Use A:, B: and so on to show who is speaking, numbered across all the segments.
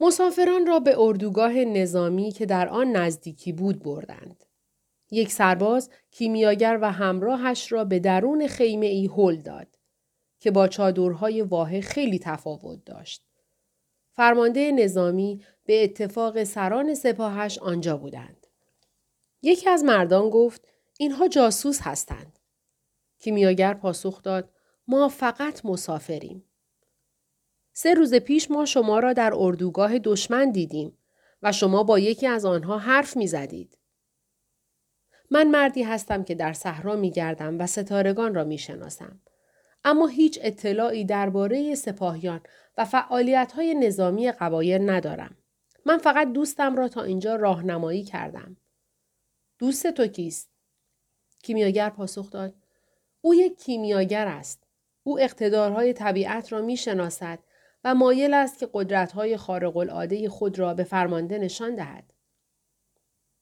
A: مسافران را به اردوگاه نظامی که در آن نزدیکی بود بردند. یک سرباز کیمیاگر و همراهش را به درون خیمه ای هل داد که با چادرهای واحد خیلی تفاوت داشت. فرمانده نظامی به اتفاق سران سپاهش آنجا بودند. یکی از مردان گفت اینها جاسوس هستند. کیمیاگر پاسخ داد ما فقط مسافریم. سه روز پیش ما شما را در اردوگاه دشمن دیدیم و شما با یکی از آنها حرف می زدید. من مردی هستم که در صحرا می گردم و ستارگان را می شناسم. اما هیچ اطلاعی درباره سپاهیان و فعالیت های نظامی قبایر ندارم. من فقط دوستم را تا اینجا راهنمایی کردم. دوست تو کیست؟ کیمیاگر پاسخ داد. او یک کیمیاگر است. او اقتدارهای طبیعت را می شناسد و مایل است که قدرتهای خارق العاده خود را به فرمانده نشان دهد.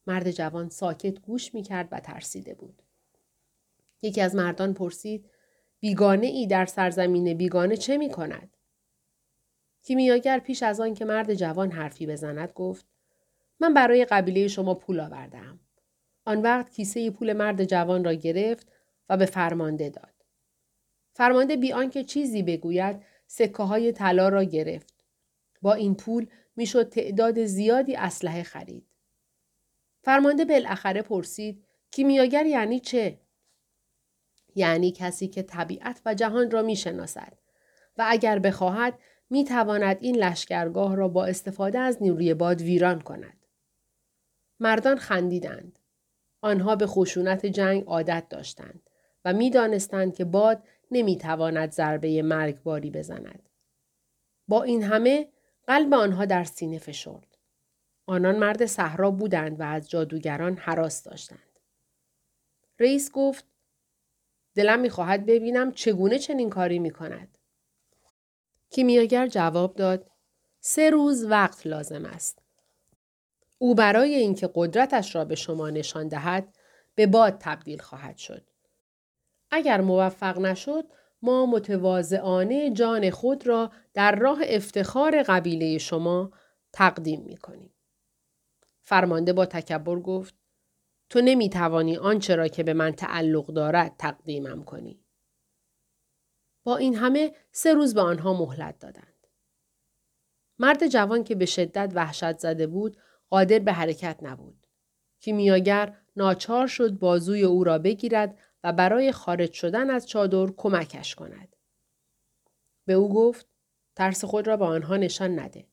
A: مرد جوان ساکت گوش می کرد و ترسیده بود. یکی از مردان پرسید بیگانه ای در سرزمین بیگانه چه می کند؟ کیمیاگر پیش از آن که مرد جوان حرفی بزند گفت من برای قبیله شما پول آوردم. آن وقت کیسه پول مرد جوان را گرفت و به فرمانده داد. فرمانده بی آنکه چیزی بگوید سکه های طلا را گرفت. با این پول می‌شد تعداد زیادی اسلحه خرید. فرمانده بالاخره پرسید کیمیاگر یعنی چه؟ یعنی کسی که طبیعت و جهان را می شناسد و اگر بخواهد می تواند این لشکرگاه را با استفاده از نیروی باد ویران کند. مردان خندیدند. آنها به خشونت جنگ عادت داشتند و می دانستند که باد نمی تواند ضربه مرگباری بزند. با این همه قلب آنها در سینه فشرد. آنان مرد صحرا بودند و از جادوگران حراس داشتند. رئیس گفت دلم می‌خواهد ببینم چگونه چنین کاری می کند. کیمیاگر جواب داد سه روز وقت لازم است. او برای اینکه قدرتش را به شما نشان دهد به باد تبدیل خواهد شد. اگر موفق نشد ما متواضعانه جان خود را در راه افتخار قبیله شما تقدیم می کنیم. فرمانده با تکبر گفت تو نمی توانی آنچه را که به من تعلق دارد تقدیمم کنی. با این همه سه روز به آنها مهلت دادند. مرد جوان که به شدت وحشت زده بود قادر به حرکت نبود. کیمیاگر ناچار شد بازوی او را بگیرد و برای خارج شدن از چادر کمکش کند. به او گفت ترس خود را به آنها نشان نده.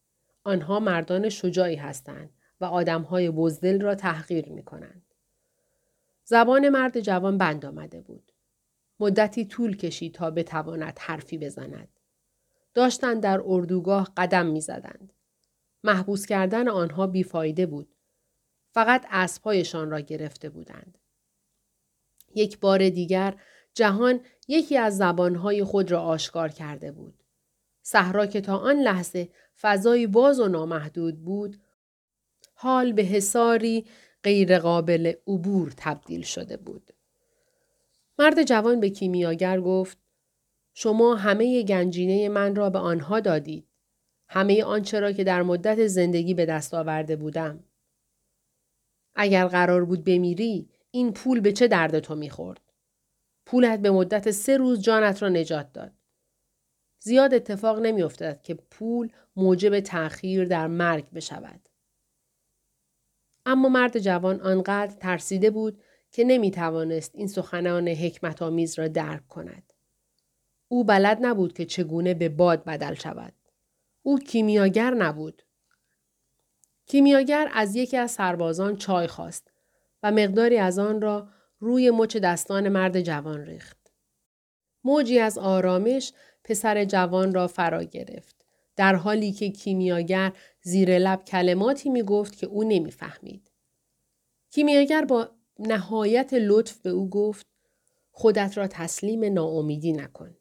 A: آنها مردان شجاعی هستند و آدمهای بزدل را تحقیر می کنند. زبان مرد جوان بند آمده بود. مدتی طول کشید تا بتواند حرفی بزند. داشتند در اردوگاه قدم می زدند. محبوس کردن آنها بیفایده بود. فقط اسبهایشان را گرفته بودند. یک بار دیگر جهان یکی از زبانهای خود را آشکار کرده بود. صحرا که تا آن لحظه فضای باز و نامحدود بود، حال به حساری غیرقابل عبور تبدیل شده بود. مرد جوان به کیمیاگر گفت شما همه گنجینه من را به آنها دادید. همه آنچه را که در مدت زندگی به دست آورده بودم. اگر قرار بود بمیری این پول به چه درد تو می‌خورد؟ پولت به مدت سه روز جانت را نجات داد. زیاد اتفاق نمیافتد که پول موجب تأخیر در مرگ بشود. اما مرد جوان آنقدر ترسیده بود که نمی توانست این سخنان حکمت آمیز را درک کند. او بلد نبود که چگونه به باد بدل شود. او کیمیاگر نبود. کیمیاگر از یکی از سربازان چای خواست و مقداری از آن را روی مچ دستان مرد جوان ریخت. موجی از آرامش پسر جوان را فرا گرفت. در حالی که کیمیاگر زیر لب کلماتی می گفت که او نمی‌فهمید. کیمیاگر با نهایت لطف به او گفت خودت را تسلیم ناامیدی نکن.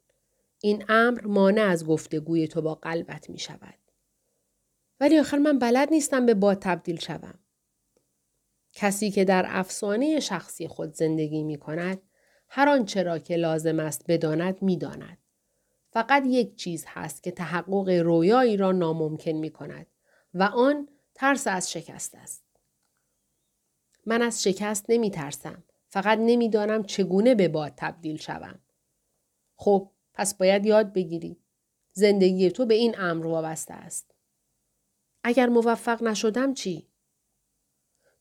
A: این امر مانع از گفتگوی تو با قلبت می شود. ولی آخر من بلد نیستم به باد تبدیل شوم. کسی که در افسانه شخصی خود زندگی می کند هر آنچه را که لازم است بداند می فقط یک چیز هست که تحقق رویایی را ناممکن می کند و آن ترس از شکست است. من از شکست نمی ترسم. فقط نمی‌دانم چگونه به باد تبدیل شوم. خب پس باید یاد بگیری. زندگی تو به این امر وابسته است. اگر موفق نشدم چی؟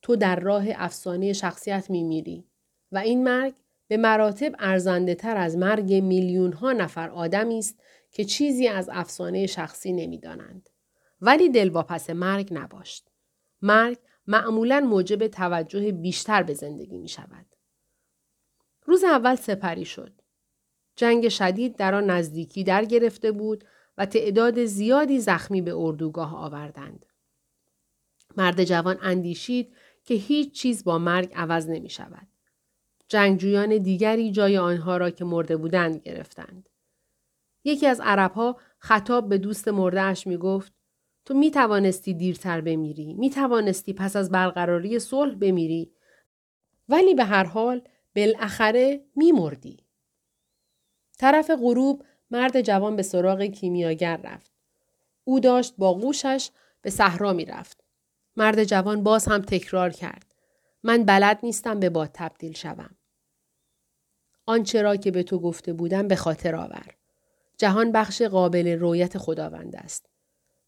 A: تو در راه افسانه شخصیت میمیری و این مرگ به مراتب ارزنده تر از مرگ میلیون ها نفر آدمی است که چیزی از افسانه شخصی نمی‌دانند. ولی دلواپس مرگ نباشد. مرگ معمولا موجب توجه بیشتر به زندگی می شود. روز اول سپری شد. جنگ شدید در آن نزدیکی در گرفته بود و تعداد زیادی زخمی به اردوگاه آوردند. مرد جوان اندیشید که هیچ چیز با مرگ عوض نمی شود. جنگجویان دیگری جای آنها را که مرده بودند گرفتند. یکی از عربها خطاب به دوست مردهش می گفت تو می توانستی دیرتر بمیری. می توانستی پس از برقراری صلح بمیری. ولی به هر حال بالاخره می مردی. طرف غروب مرد جوان به سراغ کیمیاگر رفت. او داشت با قوشش به صحرا می رفت. مرد جوان باز هم تکرار کرد. من بلد نیستم به باد تبدیل شوم. آنچه را که به تو گفته بودم به خاطر آور. جهان بخش قابل رویت خداوند است.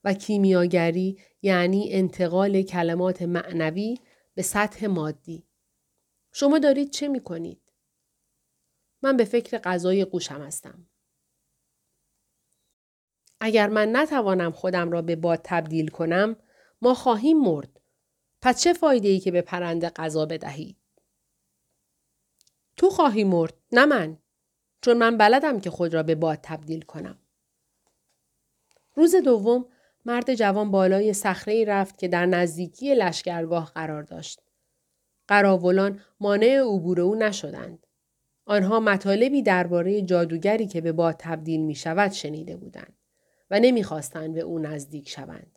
A: و کیمیاگری یعنی انتقال کلمات معنوی به سطح مادی. شما دارید چه می کنید؟ من به فکر غذای قوشم هستم. اگر من نتوانم خودم را به باد تبدیل کنم ما خواهیم مرد. پس چه فایده ای که به پرنده غذا بدهید؟ تو خواهی مرد نه من چون من بلدم که خود را به باد تبدیل کنم. روز دوم مرد جوان بالای صخره رفت که در نزدیکی لشکرگاه قرار داشت. قراولان مانع عبور او نشدند. آنها مطالبی درباره جادوگری که به باد تبدیل می شود شنیده بودند و نمی‌خواستند به او نزدیک شوند.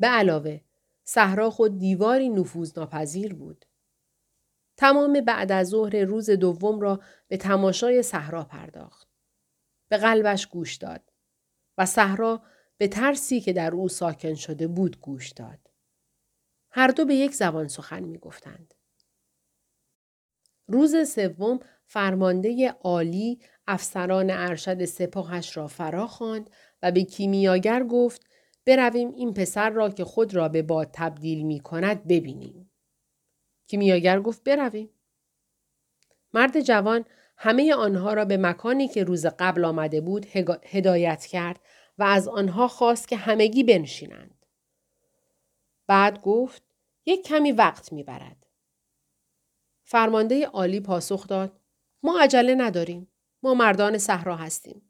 A: به علاوه صحرا خود دیواری نفوذناپذیر بود. تمام بعد از ظهر روز دوم را به تماشای صحرا پرداخت. به قلبش گوش داد و صحرا به ترسی که در او ساکن شده بود گوش داد. هر دو به یک زبان سخن می گفتند. روز سوم فرمانده عالی افسران ارشد سپاهش را فرا خواند و به کیمیاگر گفت برویم این پسر را که خود را به باد تبدیل می کند ببینیم. کیمیاگر گفت برویم. مرد جوان همه آنها را به مکانی که روز قبل آمده بود هدایت کرد و از آنها خواست که همگی بنشینند. بعد گفت یک کمی وقت می‌برد. فرمانده عالی پاسخ داد ما عجله نداریم. ما مردان صحرا هستیم.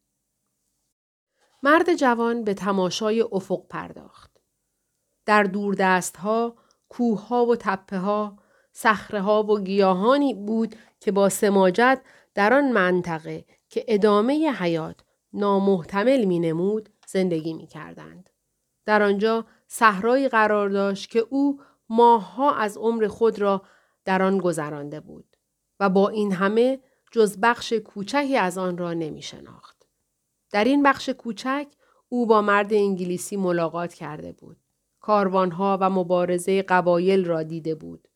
A: مرد جوان به تماشای افق پرداخت. در دست ها، کوه ها و تپه ها، صخره ها و گیاهانی بود که با سماجت در آن منطقه که ادامه حیات نامحتمل می نمود زندگی می کردند. در آنجا صحرایی قرار داشت که او ماهها از عمر خود را در آن گذرانده بود و با این همه جز بخش کوچکی از آن را نمی شناخت. در این بخش کوچک او با مرد انگلیسی ملاقات کرده بود. کاروانها و مبارزه قبایل را دیده بود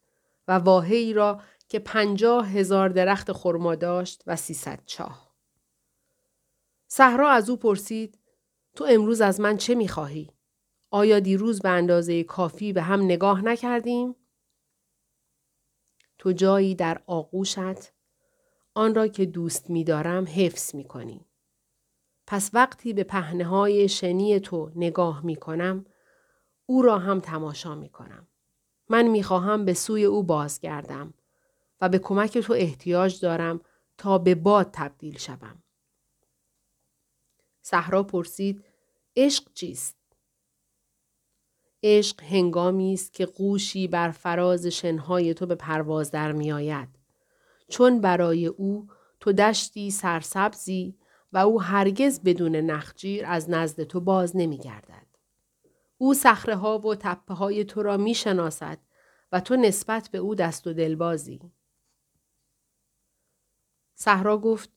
A: و واهی را که پنجاه هزار درخت خرما داشت و سیصد چاه. صحرا از او پرسید تو امروز از من چه می‌خواهی؟ آیا دیروز به اندازه کافی به هم نگاه نکردیم؟ تو جایی در آغوشت آن را که دوست میدارم حفظ می‌کنی. پس وقتی به پهنه های شنی تو نگاه می کنم، او را هم تماشا می کنم. من می خواهم به سوی او بازگردم و به کمک تو احتیاج دارم تا به باد تبدیل شوم. صحرا پرسید عشق چیست؟ عشق هنگامی است که قوشی بر فراز شنهای تو به پرواز در می آید. چون برای او تو دشتی سرسبزی و او هرگز بدون نخجیر از نزد تو باز نمی گردد. او سخره ها و تپه های تو را می شناسد و تو نسبت به او دست و دلبازی. صحرا گفت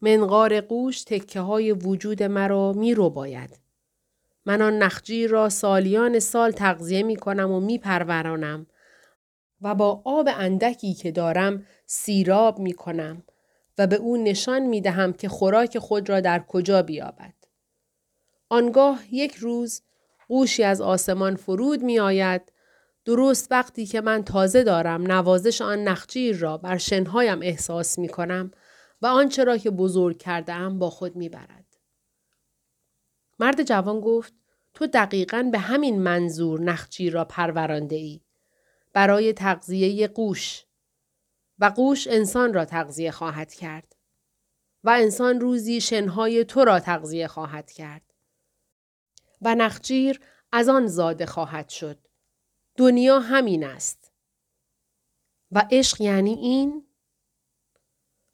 A: منقار قوش تکه های وجود مرا می رو باید. من آن نخجیر را سالیان سال تغذیه می کنم و می پرورانم و با آب اندکی که دارم سیراب می کنم و به او نشان می دهم که خوراک خود را در کجا بیابد. آنگاه یک روز قوشی از آسمان فرود می آید درست وقتی که من تازه دارم نوازش آن نخجیر را بر شنهایم احساس می کنم و آنچه را که بزرگ کرده با خود می برد. مرد جوان گفت تو دقیقا به همین منظور نخجیر را پرورانده ای. برای تغذیه قوش و قوش انسان را تغذیه خواهد کرد. و انسان روزی شنهای تو را تغذیه خواهد کرد. و نخجیر از آن زاده خواهد شد. دنیا همین است. و عشق یعنی این؟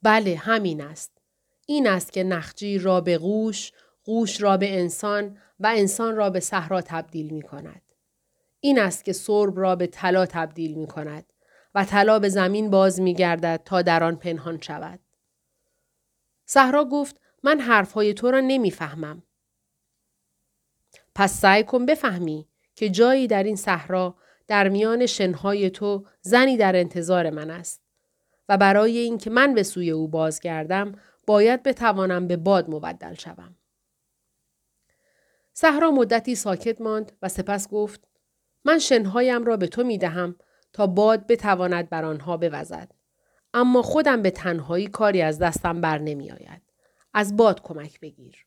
A: بله همین است. این است که نخجیر را به قوش، قوش را به انسان و انسان را به صحرا تبدیل می کند. این است که سرب را به طلا تبدیل می کند و طلا به زمین باز می گردد تا در آن پنهان شود. صحرا گفت من حرفهای تو را نمی‌فهمم. پس سعی کن بفهمی که جایی در این صحرا در میان شنهای تو زنی در انتظار من است و برای اینکه من به سوی او بازگردم باید بتوانم به باد مبدل شوم. صحرا مدتی ساکت ماند و سپس گفت من شنهایم را به تو می دهم تا باد بتواند بر آنها بوزد. اما خودم به تنهایی کاری از دستم بر نمی آید. از باد کمک بگیر.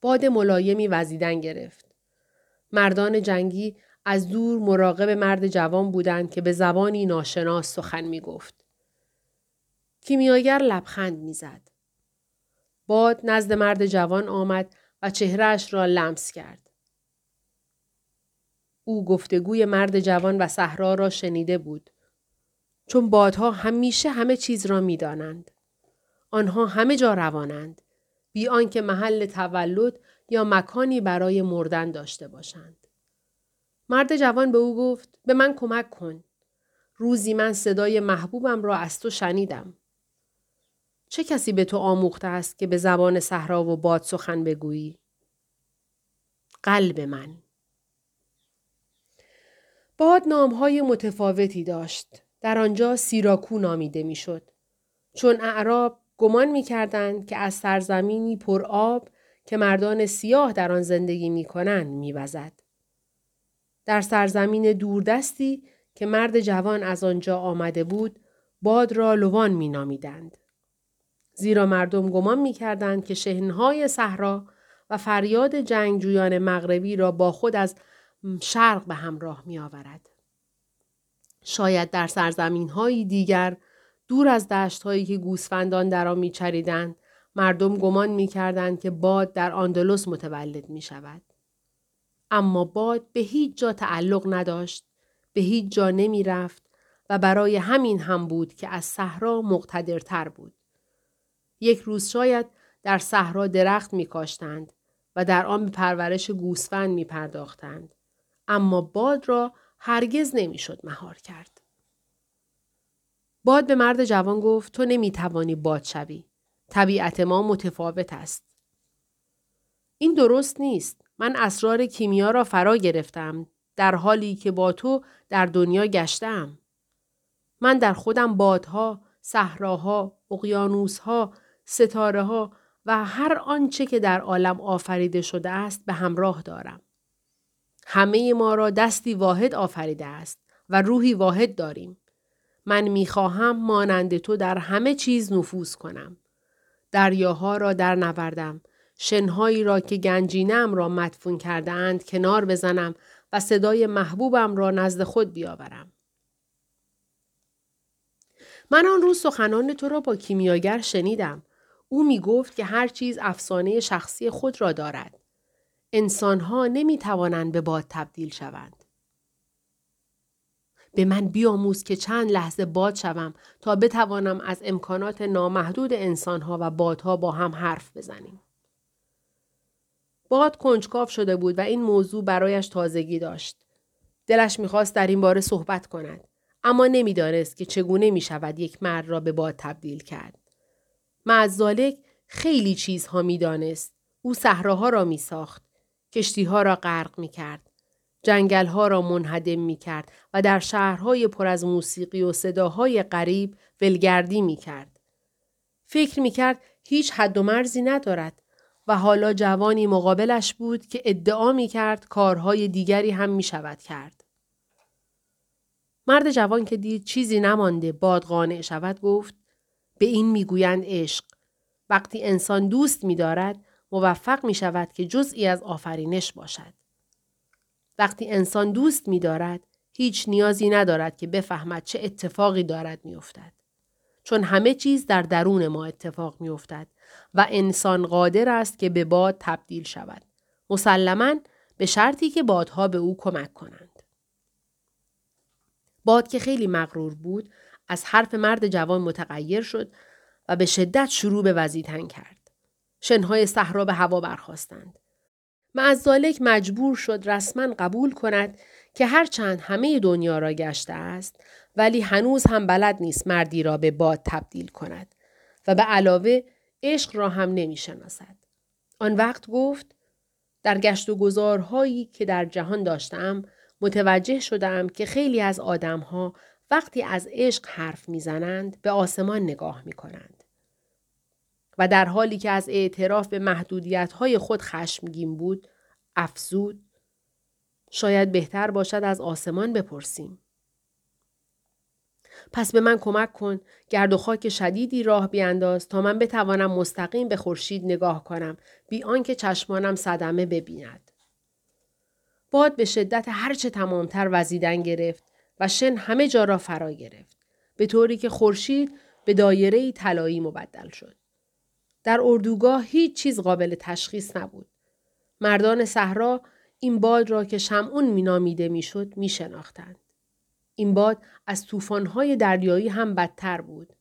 A: باد ملایمی وزیدن گرفت. مردان جنگی از دور مراقب مرد جوان بودند که به زبانی ناشناس سخن می گفت. کیمیاگر لبخند می‌زد. باد نزد مرد جوان آمد و چهرهش را لمس کرد. او گفتگوی مرد جوان و صحرا را شنیده بود. چون بادها همیشه همه چیز را می‌دانند. آنها همه جا روانند. بی آنکه محل تولد یا مکانی برای مردن داشته باشند. مرد جوان به او گفت به من کمک کن. روزی من صدای محبوبم را از تو شنیدم. چه کسی به تو آموخته است که به زبان صحرا و باد سخن بگویی؟ قلب من. باد نامهای متفاوتی داشت. در آنجا سیراکو نامیده می‌شد. چون اعراب گمان می کردند که از سرزمینی پر آب که مردان سیاه در آن زندگی می کنند می وزد. در سرزمین دوردستی که مرد جوان از آنجا آمده بود باد را لوان می نامیدند. زیرا مردم گمان می کردند که شهنهای صحرا و فریاد جنگجویان مغربی را با خود از شرق به همراه می آورد. شاید در سرزمین های دیگر دور از دشت هایی که گوسفندان در آن میچریدند مردم گمان می‌کردند که باد در آندلس متولد می شود. اما باد به هیچ جا تعلق نداشت، به هیچ جا نمی رفت و برای همین هم بود که از صحرا مقتدرتر بود. یک روز شاید در صحرا درخت می کاشتند و در آن به پرورش گوسفند می پرداختند. اما باد را هرگز نمی‌شد مهار کرد. باد به مرد جوان گفت تو نمی توانی باد شوی. طبیعت ما متفاوت است. این درست نیست. من اسرار کیمیا را فرا گرفتم در حالی که با تو در دنیا گشتم. من در خودم بادها، صحراها، اقیانوسها، ستاره ها و هر آنچه که در عالم آفریده شده است به همراه دارم. همه ما را دستی واحد آفریده است و روحی واحد داریم. من می‌خواهم مانند تو در همه چیز نفوذ کنم. دریاها را در نوردم. شنهایی را که گنجینم را مدفون کرده اند کنار بزنم و صدای محبوبم را نزد خود بیاورم. من آن روز سخنان تو را با کیمیاگر شنیدم. او می گفت که هر چیز افسانه شخصی خود را دارد. انسانها نمی توانند به باد تبدیل شوند. به من بیاموز که چند لحظه باد شوم تا بتوانم از امکانات نامحدود انسانها و بادها با هم حرف بزنیم. باد کنجکاف شده بود و این موضوع برایش تازگی داشت. دلش می‌خواست در این باره صحبت کند. اما نمی‌دانست که چگونه می شود یک مرد را به باد تبدیل کرد. معزالک خیلی چیزها می‌دانست. او صحراها را می ساخت. کشتی ها را غرق می کرد. جنگل ها را منهدم می کرد و در شهرهای پر از موسیقی و صداهای غریب ولگردی می کرد. فکر می کرد هیچ حد و مرزی ندارد و حالا جوانی مقابلش بود که ادعا می کرد کارهای دیگری هم می شود کرد. مرد جوان که دید چیزی نمانده باد قانع شود گفت به این می‌گویند عشق وقتی انسان دوست می دارد موفق می شود که جزئی از آفرینش باشد. وقتی انسان دوست می دارد هیچ نیازی ندارد که بفهمد چه اتفاقی دارد می افتد. چون همه چیز در درون ما اتفاق می افتد و انسان قادر است که به باد تبدیل شود. مسلما به شرطی که بادها به او کمک کنند. باد که خیلی مغرور بود از حرف مرد جوان متغیر شد و به شدت شروع به وزیدن کرد. شنهای صحرا به هوا برخواستند. معزالک مجبور شد رسما قبول کند که هرچند همه دنیا را گشته است ولی هنوز هم بلد نیست مردی را به باد تبدیل کند و به علاوه عشق را هم نمی شناسد. آن وقت گفت در گشت و گذارهایی که در جهان داشتم متوجه شدم که خیلی از آدمها وقتی از عشق حرف می‌زنند به آسمان نگاه می کنند. و در حالی که از اعتراف به محدودیت های خود خشمگین بود افزود شاید بهتر باشد از آسمان بپرسیم. پس به من کمک کن گرد و خاک شدیدی راه بیانداز تا من بتوانم مستقیم به خورشید نگاه کنم بی آنکه چشمانم صدمه ببیند. باد به شدت هرچه تمامتر وزیدن گرفت و شن همه جا را فرا گرفت به طوری که خورشید به دایره طلایی مبدل شد. در اردوگاه هیچ چیز قابل تشخیص نبود. مردان صحرا این باد را که شمعون مینامیده می‌شد میشناختند. این باد از طوفان‌های دریایی هم بدتر بود.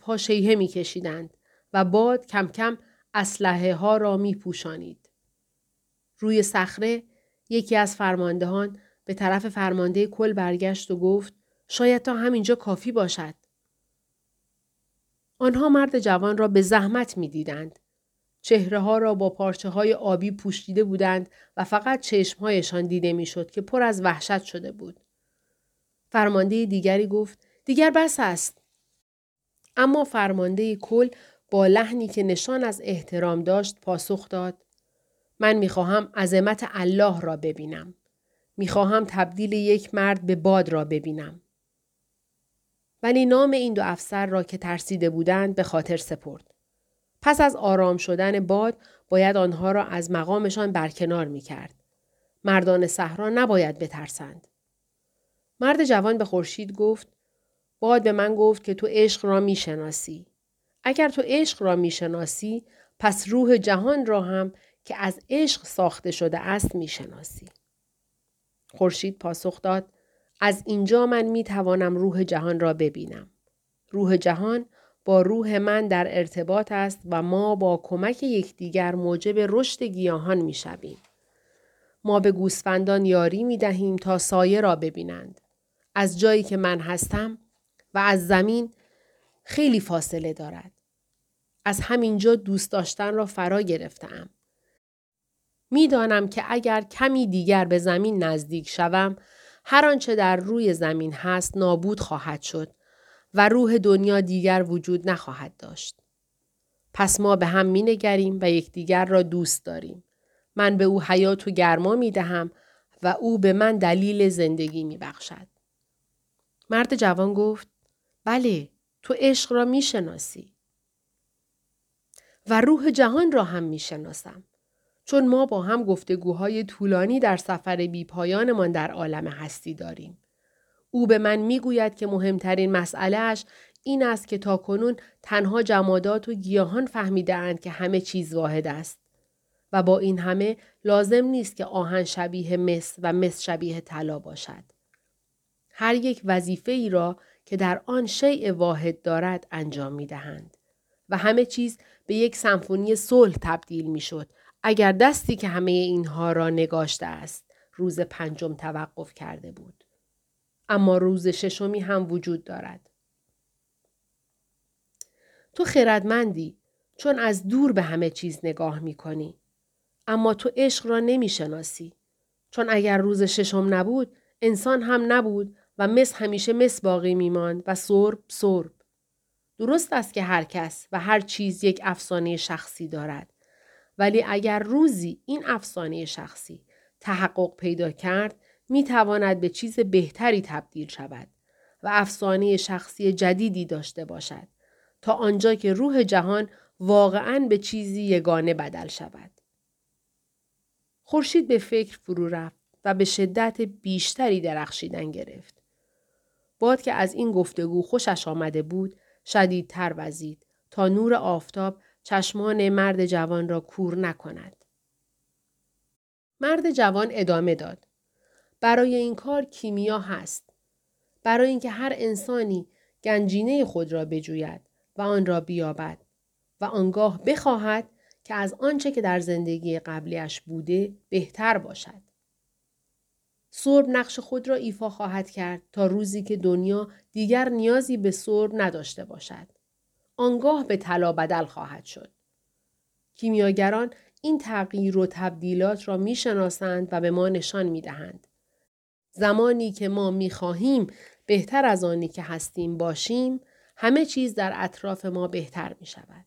A: پا شیهه میکشیدند و باد کم کم اسلحه ها را می پوشانید. روی صخره یکی از فرماندهان به طرف فرمانده کل برگشت و گفت شاید تا همینجا کافی باشد. آنها مرد جوان را به زحمت می دیدند. چهره ها را با پارچه های آبی پوشیده بودند و فقط چشمهایشان دیده می‌شد که پر از وحشت شده بود. فرمانده دیگری گفت دیگر بس است. اما فرمانده کل با لحنی که نشان از احترام داشت پاسخ داد من می‌خواهم عظمت الله را ببینم. می‌خواهم تبدیل یک مرد به باد را ببینم. ولی نام این دو افسر را که ترسیده بودند به خاطر سپرد. پس از آرام شدن باد باید آنها را از مقامشان برکنار می کرد. مردان صحرا نباید بترسند. مرد جوان به خورشید گفت باد به من گفت که تو عشق را می شناسی. اگر تو عشق را می شناسی پس روح جهان را هم که از عشق ساخته شده است می شناسی. خورشید پاسخ داد از اینجا من می توانم روح جهان را ببینم. روح جهان با روح من در ارتباط است و ما با کمک یکدیگر موجب رشد گیاهان می شویم. ما به گوسفندان یاری می دهیم تا سایه را ببینند. از جایی که من هستم و از زمین خیلی فاصله دارد. از همینجا دوست داشتن را فرا گرفتم. می‌دانم که اگر کمی دیگر به زمین نزدیک شوم هر آنچه در روی زمین هست نابود خواهد شد و روح دنیا دیگر وجود نخواهد داشت. پس ما به هم می نگریم و یکدیگر را دوست داریم. من به او حیات و گرما می دهم و او به من دلیل زندگی می بخشد. مرد جوان گفت بله تو عشق را می شناسی. و روح جهان را هم می شناسم. چون ما با هم گفتگوهای طولانی در سفر بیپایانمان در عالم هستی داریم. او به من می‌گوید که مهمترین مسئلهش این است که تا کنون تنها جمادات و گیاهان فهمیدهاند که همه چیز واحد است. و با این همه لازم نیست که آهن شبیه مس و مس شبیه طلا باشد. هر یک وظیفه ای را که در آن شیء واحد دارد انجام می دهند. و همه چیز به یک سمفونی صلح تبدیل می شد اگر دستی که همه اینها را نگاشته است روز پنجم توقف کرده بود. اما روز ششمی هم وجود دارد. تو خردمندی چون از دور به همه چیز نگاه می کنی. اما تو عشق را نمی‌شناسی چون اگر روز ششم نبود انسان هم نبود و مس همیشه مس باقی میماند و سرب سرب درست است که هر کس و هر چیز یک افسانه شخصی دارد ولی اگر روزی این افسانه شخصی تحقق پیدا کرد می تواند به چیز بهتری تبدیل شود و افسانه شخصی جدیدی داشته باشد تا آنجا که روح جهان واقعا به چیزی یگانه بدل شود. خورشید به فکر فرو رفت و به شدت بیشتری درخشیدن گرفت. باد که از این گفتگو خوشش آمده بود شدیدتر وزید تا نور آفتاب چشمان مرد جوان را کور نکند. مرد جوان ادامه داد. برای این کار کیمیا هست. برای اینکه هر انسانی گنجینه خود را بجوید و آن را بیابد و آنگاه بخواهد که از آنچه که در زندگی قبلیش بوده بهتر باشد. سرب نقش خود را ایفا خواهد کرد تا روزی که دنیا دیگر نیازی به سرب نداشته باشد. آنگاه به طلا بدل خواهد شد. کیمیاگران این تغییر و تبدیلات را می‌شناسند و به ما نشان می دهند. زمانی که ما می خواهیم بهتر از آنی که هستیم باشیم همه چیز در اطراف ما بهتر می شود.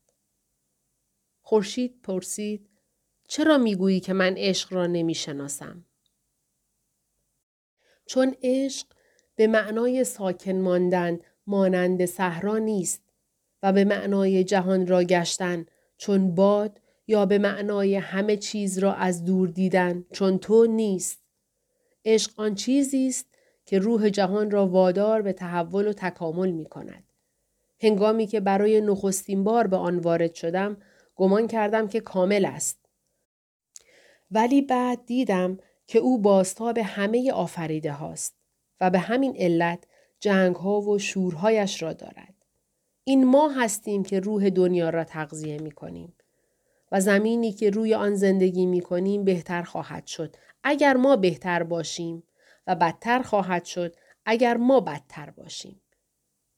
A: خورشید پرسید چرا می‌گویی که من عشق را نمی شناسم؟ چون عشق به معنای ساکن ماندن مانند صحرا نیست و به معنای جهان را گشتن چون باد یا به معنای همه چیز را از دور دیدن چون تو نیست. عشق آن چیزی است که روح جهان را وادار به تحول و تکامل می کند. هنگامی که برای نخستین بار به آن وارد شدم گمان کردم که کامل است. ولی بعد دیدم که او باستاب همه آفریده هاست و به همین علت جنگ ها و شورهایش را دارد. این ما هستیم که روح دنیا را تغذیه می کنیم. و زمینی که روی آن زندگی می کنیم بهتر خواهد شد اگر ما بهتر باشیم و بدتر خواهد شد اگر ما بدتر باشیم.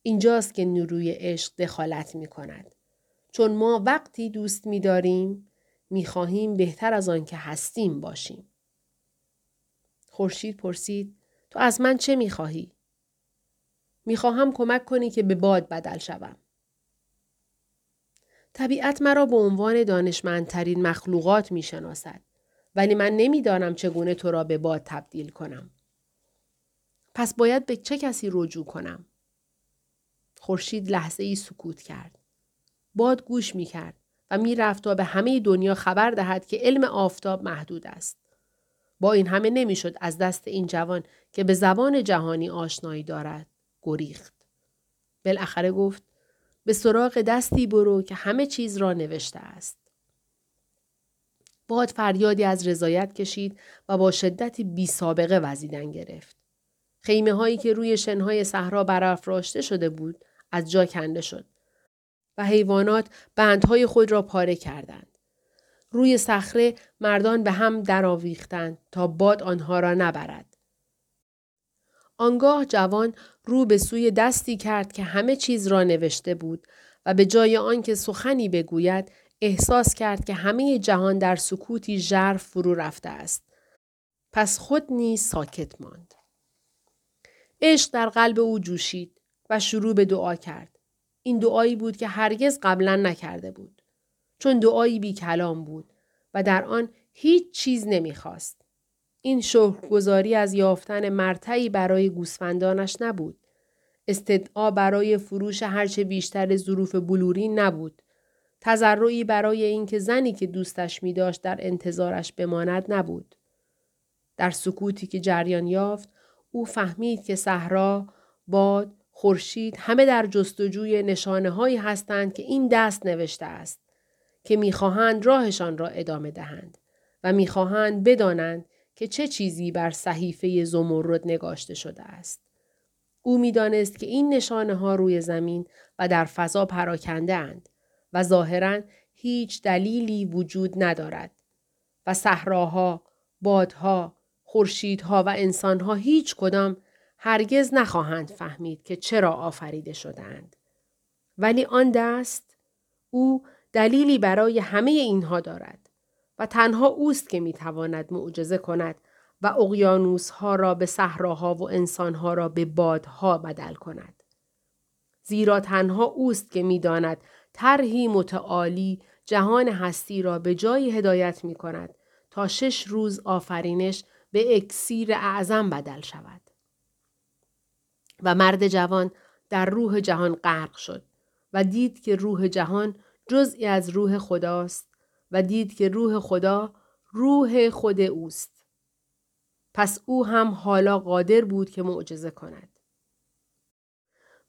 A: اینجاست که نیروی عشق دخالت می کند. چون ما وقتی دوست می داریم می خواهیم بهتر از آن که هستیم باشیم. خورشید پرسید تو از من چه می خواهی؟ می خواهم کمک کنی که به باد بدل شوم. طبیعت مرا به عنوان دانشمندترین مخلوقات می شناسد. ولی من نمی‌دانم چگونه تو را به باد تبدیل کنم. پس باید به چه کسی رجوع کنم؟ خورشید لحظه ای سکوت کرد. باد گوش می کرد و می رفت تا به همه دنیا خبر دهد که علم آفتاب محدود است. با این همه نمی‌شد از دست این جوان که به زبان جهانی آشنایی دارد گریخت. بالاخره گفت به سراغ دستی برو که همه چیز را نوشته است. باد فریادی از رضایت کشید و با شدتی بی سابقه وزیدن گرفت. خیمه هایی که روی شنهای صحرا برافراشته شده بود از جا کنده شد و حیوانات بندهای خود را پاره کردند. روی صخره مردان به هم درآویختند تا باد آنها را نبرد. آنگاه جوان رو به سوی دستی کرد که همه چیز را نوشته بود و به جای آنکه سخنی بگوید احساس کرد که همه جهان در سکوتی ژرف فرو رفته است. پس خود نیز ساکت ماند. عشق در قلب او جوشید و شروع به دعا کرد. این دعایی بود که هرگز قبلا نکرده بود. چون دعایی بی کلام بود و در آن هیچ چیز نمی‌خواست. این شکرگزاری از یافتن مرتعی برای گوسفندانش نبود. استدعا برای فروش هرچه بیشتر ظروف بلوری نبود. تذرعی برای اینکه زنی که دوستش می داشت در انتظارش بماند نبود. در سکوتی که جریان یافت او فهمید که صحرا، باد، خورشید همه در جستجوی نشانه هایی هستند که این دست نوشته است که می‌خواهند راهشان را ادامه دهند و می‌خواهند بدانند که چه چیزی بر صحیفه زمرد نگاشته شده است. او می‌دانست که این نشانه ها روی زمین و در فضا پراکنده اند و ظاهرا هیچ دلیلی وجود ندارد و صحراها، بادها، خورشیدها و انسانها هیچ کدام هرگز نخواهند فهمید که چرا آفریده شدهاند. ولی آن دست او دلیلی برای همه اینها دارد و تنها اوست که می‌تواند معجزه کند و اقیانوس ها را به صحراها و انسان ها را به بادها بدل کند. زیرا تنها اوست که می‌داند طرحی متعالی جهان هستی را به جای هدایت می کند تا شش روز آفرینش به اکسیر اعظم بدل شود. و مرد جوان در روح جهان غرق شد و دید که روح جهان جزئی از روح خداست و دید که روح خدا روح خود اوست. پس او هم حالا قادر بود که معجزه کند.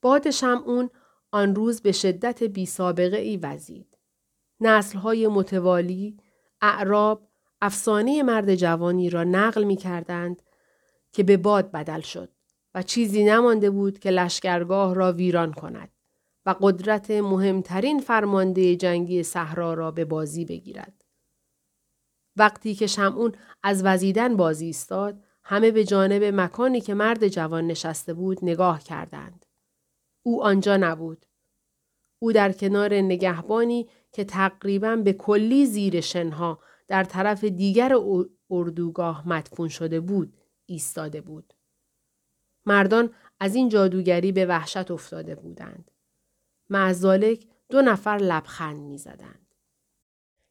A: باد اون آن روز به شدت بی سابقه ای وزید. های متوالی، اعراب، افسانه مرد جوانی را نقل می کردند که به باد بدل شد و چیزی نمانده بود که لشکرگاه را ویران کند و قدرت مهمترین فرمانده جنگی صحرا را به بازی بگیرد. وقتی که شمعون از وزیدن بازی ایستاد، همه به جانب مکانی که مرد جوان نشسته بود نگاه کردند. او آنجا نبود. او در کنار نگهبانی که تقریبا به کلی زیر شنها در طرف دیگر اردوگاه مدفون شده بود ایستاده بود. مردان از این جادوگری به وحشت افتاده بودند. معزالک دو نفر لبخند می زدند.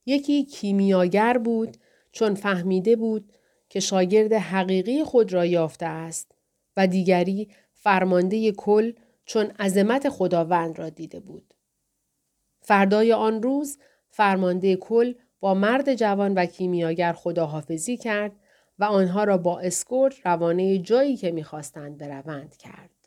A: یکی کیمیاگر بود چون فهمیده بود که شاگرد حقیقی خود را یافته است و دیگری فرمانده کل چون عظمت خداوند را دیده بود. فردای آن روز فرمانده کل با مرد جوان و کیمیاگر خداحافظی کرد و آنها را با اسکورت روانه جایی که می‌خواستند بروند کرد.